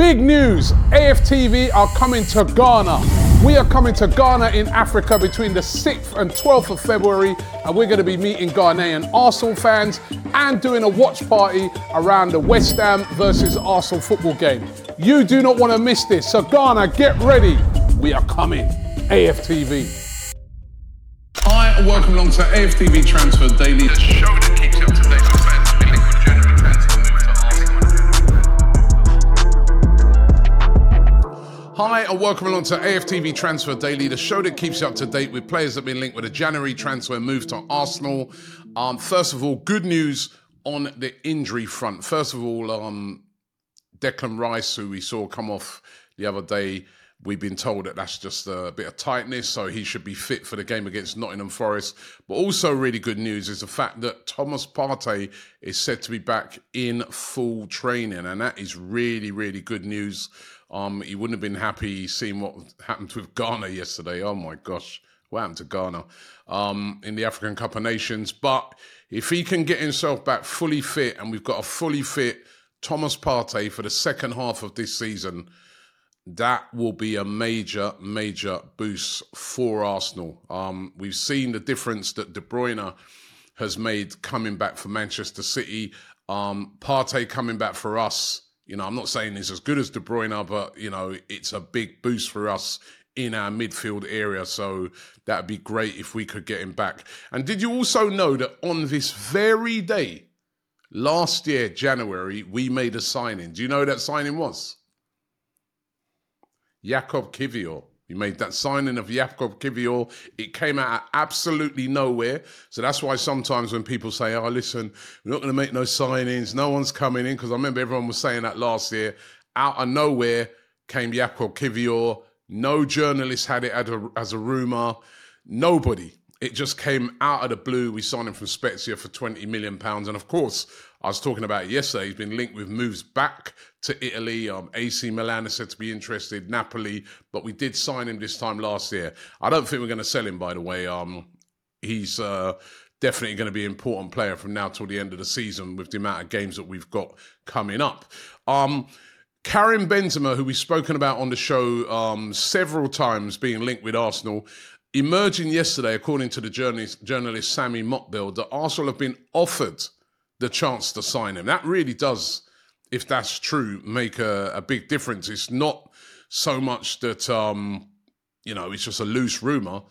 Big news! AFTV are coming to Ghana. We are coming to Ghana in Africa between the 6th and 12th of February, and we're going to be meeting Ghanaian Arsenal fans and doing a watch party around the West Ham versus Arsenal football game. You do not want to miss this, so Ghana, get ready. We are coming. AFTV. Hi, and welcome along to AFTV Transfer Daily, Hi, and welcome along to AFTV Transfer Daily, the show that keeps you up to date with players that have been linked with a January transfer move to Arsenal. Um, first of all, good news on the injury front. First of all, um, Declan Rice, who we saw come off the other day, we've been told that that's just a bit of tightness, so he should be fit for the game against Nottingham Forest. But also, really good news is the fact that Thomas Partey is said to be back in full training, and that is really, really good news. Um, he wouldn't have been happy seeing what happened with Ghana yesterday. Oh my gosh, what happened to Ghana um, in the African Cup of Nations? But if he can get himself back fully fit, and we've got a fully fit Thomas Partey for the second half of this season, that will be a major, major boost for Arsenal. Um, we've seen the difference that De Bruyne has made coming back for Manchester City. Um, Partey coming back for us. You know, I'm not saying he's as good as De Bruyne, but you know, it's a big boost for us in our midfield area. So that'd be great if we could get him back. And did you also know that on this very day, last year, January, we made a signing? Do you know that signing was? Jakub Kiwior. We made that signing of Jakub Kiwior. It came out of absolutely nowhere. So that's why sometimes when people say, oh, listen, we're not going to make no signings, no one's coming in, because I remember everyone was saying that last year. Out of nowhere came Jakub Kiwior. No journalist had it as a, rumour. Nobody. It just came out of the blue. We signed him from Spezia for 20 million pounds. And of course, I was talking about it yesterday. He's been linked with moves back to Italy. Um, AC Milan is said to be interested, Napoli, but we did sign him this time last year. I don't think we're going to sell him, by the way. Um, he's uh, definitely going to be an important player from now till the end of the season with the amount of games that we've got coming up. Um, Karim Benzema, who we've spoken about on the show um, several times, being linked with Arsenal, emerging yesterday, according to the journalist, journalist Sami Mokbel, that Arsenal have been offered the chance to sign him. That really does, if that's true, make a, a big difference. It's not so much that um, you know it's just a loose rumor.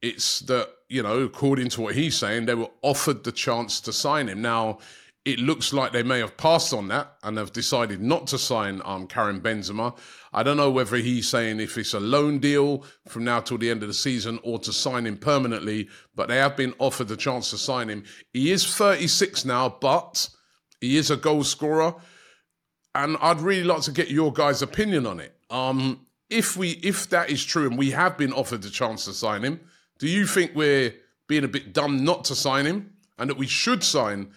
It's that you know, according to what he's saying, they were offered the chance to sign him. Now, it looks like they may have passed on that and have decided not to sign um, Karim Benzema. I don't know whether he's saying if it's a loan deal from now till the end of the season or to sign him permanently, but they have been offered the chance to sign him. He is 36 now, but he is a goal scorer. And I'd really like to get your guys' opinion on it. Um, if we if that is true and we have been offered the chance to sign him, do you think we're being a bit dumb not to sign him and that we should sign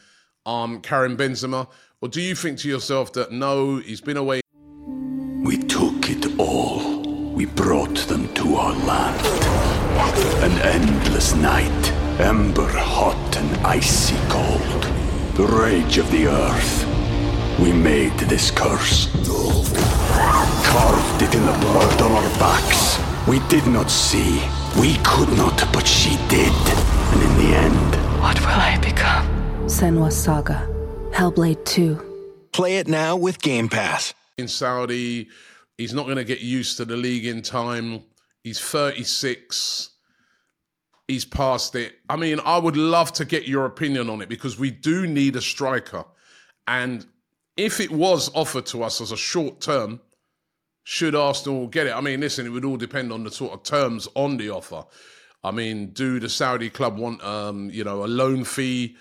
um, Karim Benzema? Or do you think to yourself that no, he's been away? we took it all. We brought them to our land. An endless night, ember hot and icy cold. The rage of the earth. We made this curse. Carved it in the blood on our backs. We did not see. We could not, but she did. And in the end, What will I become? Senua's Saga. Hellblade 2. Play it now with Game Pass. in Saudi. He's not going to get used to the league in time. He's 36. He's past it. I mean, I would love to get your opinion on it because we do need a striker. And if it was offered to us as a short term, should Arsenal get it? I mean, listen, it would all depend on the sort of terms on the offer. I mean, do the Saudi club want, um, you know, a loan fee?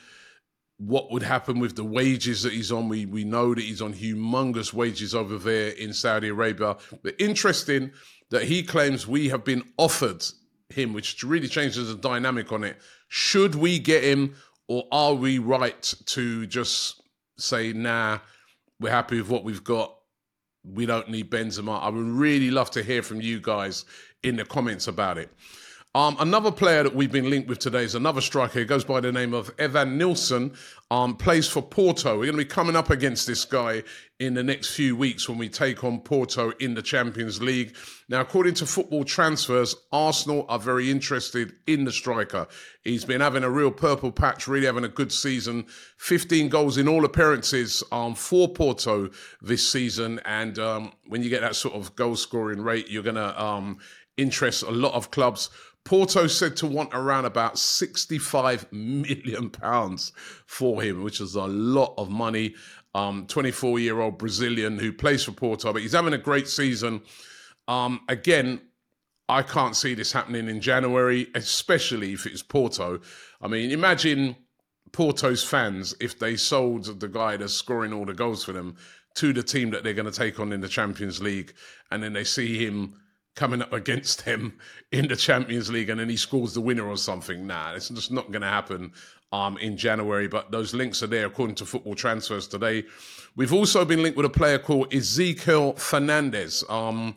What would happen with the wages that he's on? We we know that he's on humongous wages over there in Saudi Arabia. But interesting that he claims we have been offered him, which really changes the dynamic on it. Should we get him, or are we right to just say, nah, we're happy with what we've got? we don't need Benzema. I would really love to hear from you guys in the comments about it. Um, another player that we've been linked with today is another striker. He goes by the name of Evanilson. Um, plays for Porto. We're going to be coming up against this guy in the next few weeks when we take on Porto in the Champions League. Now, according to football transfers, Arsenal are very interested in the striker. He's been having a real purple patch, really having a good season. 15 goals in all appearances um, for Porto this season. And um, when you get that sort of goal scoring rate, you're going to um, interest a lot of clubs. Porto said to want around about 65 million pounds for him, which is a lot of money. 24 um, year old Brazilian who plays for Porto, but he's having a great season. Um, again, I can't see this happening in January, especially if it's Porto. I mean, imagine Porto's fans if they sold the guy that's scoring all the goals for them to the team that they're going to take on in the Champions League, and then they see him coming up against him in the Champions League and then he scores the winner or something. Nah, it's just not going to happen um, in January. But those links are there according to football transfers today. We've also been linked with a player called Ezequiel Fernandez. Um,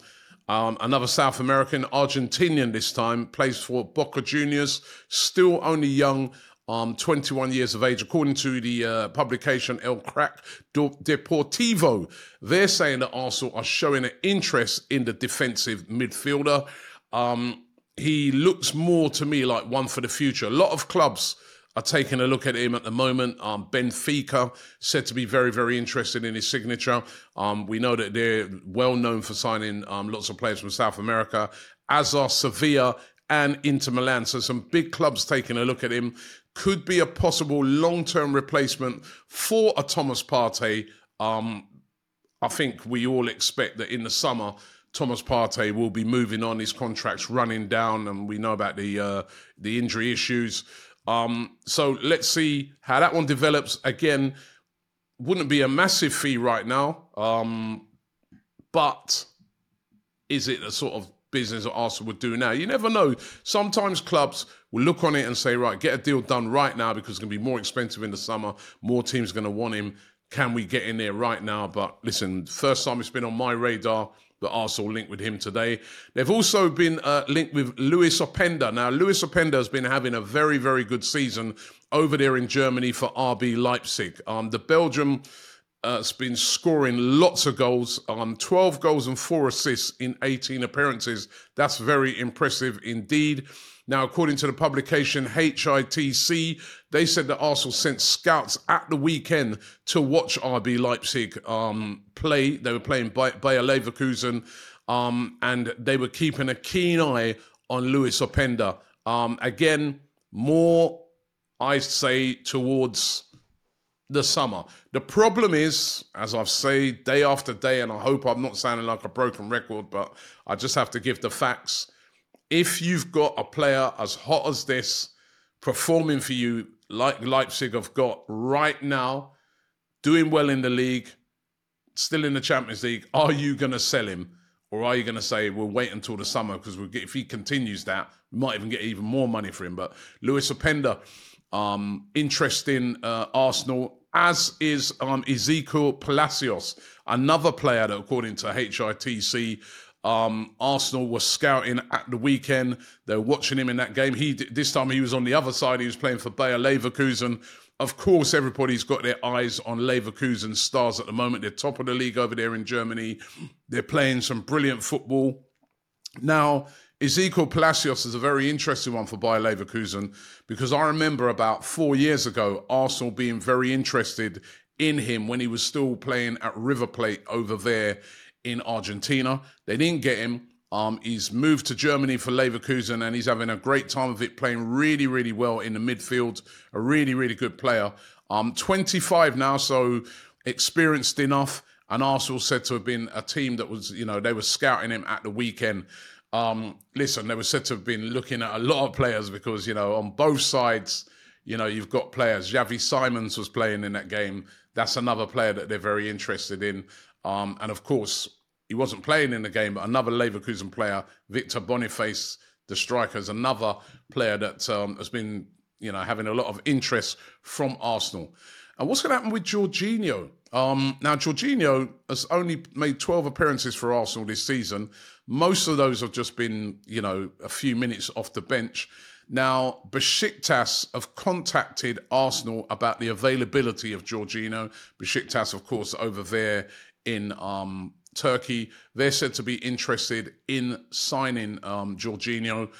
um, another South American, Argentinian this time, plays for Boca Juniors, still only young, um, 21 years of age, according to the uh, publication El Crack Deportivo. They're saying that Arsenal are showing an interest in the defensive midfielder. Um, he looks more to me like one for the future. A lot of clubs are taking a look at him at the moment. Um, Benfica said to be very, very interested in his signature. Um, we know that they're well known for signing um, lots of players from South America, as are Sevilla and Inter Milan. So some big clubs taking a look at him could be a possible long-term replacement for a Thomas Partey. Um, I think we all expect that in the summer, Thomas Partey will be moving on. His contract's running down, and we know about the uh, the injury issues. Um, so let's see how that one develops. Again, wouldn't be a massive fee right now, um, but is it a sort of business that Arsenal would do now. You never know. Sometimes clubs will look on it and say, right, get a deal done right now because it's going to be more expensive in the summer. More teams are going to want him. Can we get in there right now? But listen, first time it's been on my radar that Arsenal linked with him today. They've also been uh, linked with Loïs Openda. Now, Loïs Openda has been having a very, very good season over there in Germany for RB Leipzig. Um, the Belgium uh, has been scoring lots of goals, um, 12 goals and four assists in 18 appearances. That's very impressive indeed. Now, according to the publication HITC, they said that Arsenal sent scouts at the weekend to watch RB Leipzig um, play. They were playing Bayer Leverkusen, um, and they were keeping a keen eye on Loïs Openda. Um, again, more, I say, towards the summer. The problem is, as I've said day after day, and I hope I'm not sounding like a broken record, but I just have to give the facts. If you've got a player as hot as this performing for you, like Leipzig have got right now, doing well in the league, still in the Champions League, are you going to sell him? Or are you going to say we'll wait until the summer because we'll if he continues that, we might even get even more money for him. But Loïs Openda, um, uh, Arsenal as is um, Exequiel Palacios, another player that, according to HITC, um, Arsenal was scouting at the weekend. They're watching him in that game. He this time he was on the other side. He was playing for Bayer Leverkusen. Of course, everybody's got their eyes on Leverkusen stars at the moment. They're top of the league over there in Germany. They're playing some brilliant football. Now, Exequiel Palacios is a very interesting one for Bayer Leverkusen because I remember about four years ago, Arsenal being very interested in him when he was still playing at River Plate over there in Argentina. They didn't get him. Um, he's moved to Germany for Leverkusen and he's having a great time of it, playing really, really well in the midfield. A really, really good player. Um, 25 now, so experienced enough. And Arsenal said to have been a team that was, you know, they were scouting him at the weekend. Um, listen, they were said to have been looking at a lot of players because, you know, on both sides, you know, you've got players. Xavi Simons was playing in that game. That's another player that they're very interested in. Um, and of course, he wasn't playing in the game, but another Leverkusen player, Victor Boniface, the striker, is another player that um, has been, you know, having a lot of interest from Arsenal. And what's going to happen with Jorginho? Um, now, Jorginho has only made 12 appearances for Arsenal this season. Most of those have just been, you know, a few minutes off the bench. Now, Besiktas have contacted Arsenal about the availability of Jorginho. Besiktas, of course, over there in um, Turkey, they're said to be interested in signing um, Jorginho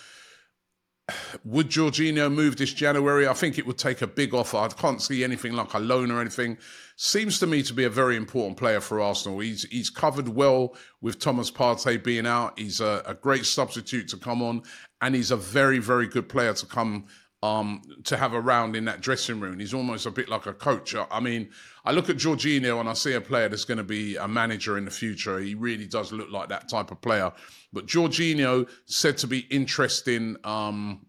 would Jorginho move this January? I think it would take a big offer. I can't see anything like a loan or anything. Seems to me to be a very important player for Arsenal. He's he's covered well with Thomas Partey being out. He's a, a great substitute to come on, and he's a very very good player to come um, to have around in that dressing room. He's almost a bit like a coach. I mean, I look at Jorginho and I see a player that's going to be a manager in the future. He really does look like that type of player. But Jorginho said to be interesting, um,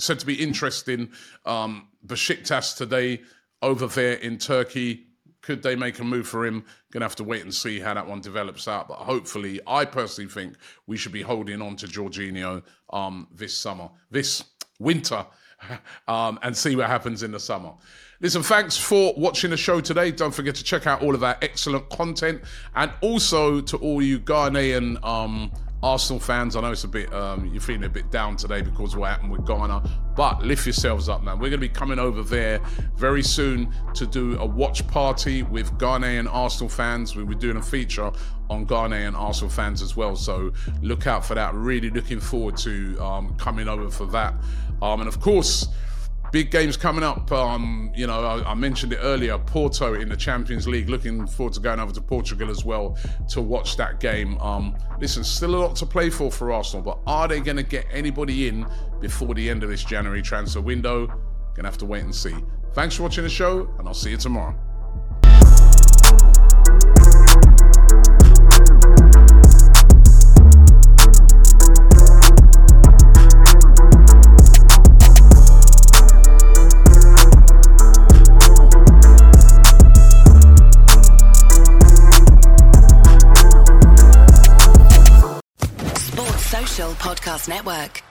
said to be interesting. Um, Besiktas today over there in Turkey. Could they make a move for him? Gonna have to wait and see how that one develops out. But hopefully, I personally think we should be holding on to Jorginho um, this summer, this winter um, and see what happens in the summer. Listen, thanks for watching the show today. Don't forget to check out all of our excellent content and also to all you Ghanaian um, Arsenal fans. I know it's a bit, um, you're feeling a bit down today because of what happened with Ghana, but lift yourselves up, man. We're going to be coming over there very soon to do a watch party with Ghanaian Arsenal fans. We'll be doing a feature on Ghanaian Arsenal fans as well. So look out for that. Really looking forward to um, coming over for that. Um, and of course, big games coming up. Um, you know, I, I, mentioned it earlier. Porto in the Champions League. Looking forward to going over to Portugal as well to watch that game. Um, listen, still a lot to play for for Arsenal, but are they going to get anybody in before the end of this January transfer window? Gonna have to wait and see. Thanks for watching the show, and I'll see you tomorrow. Podcast Network.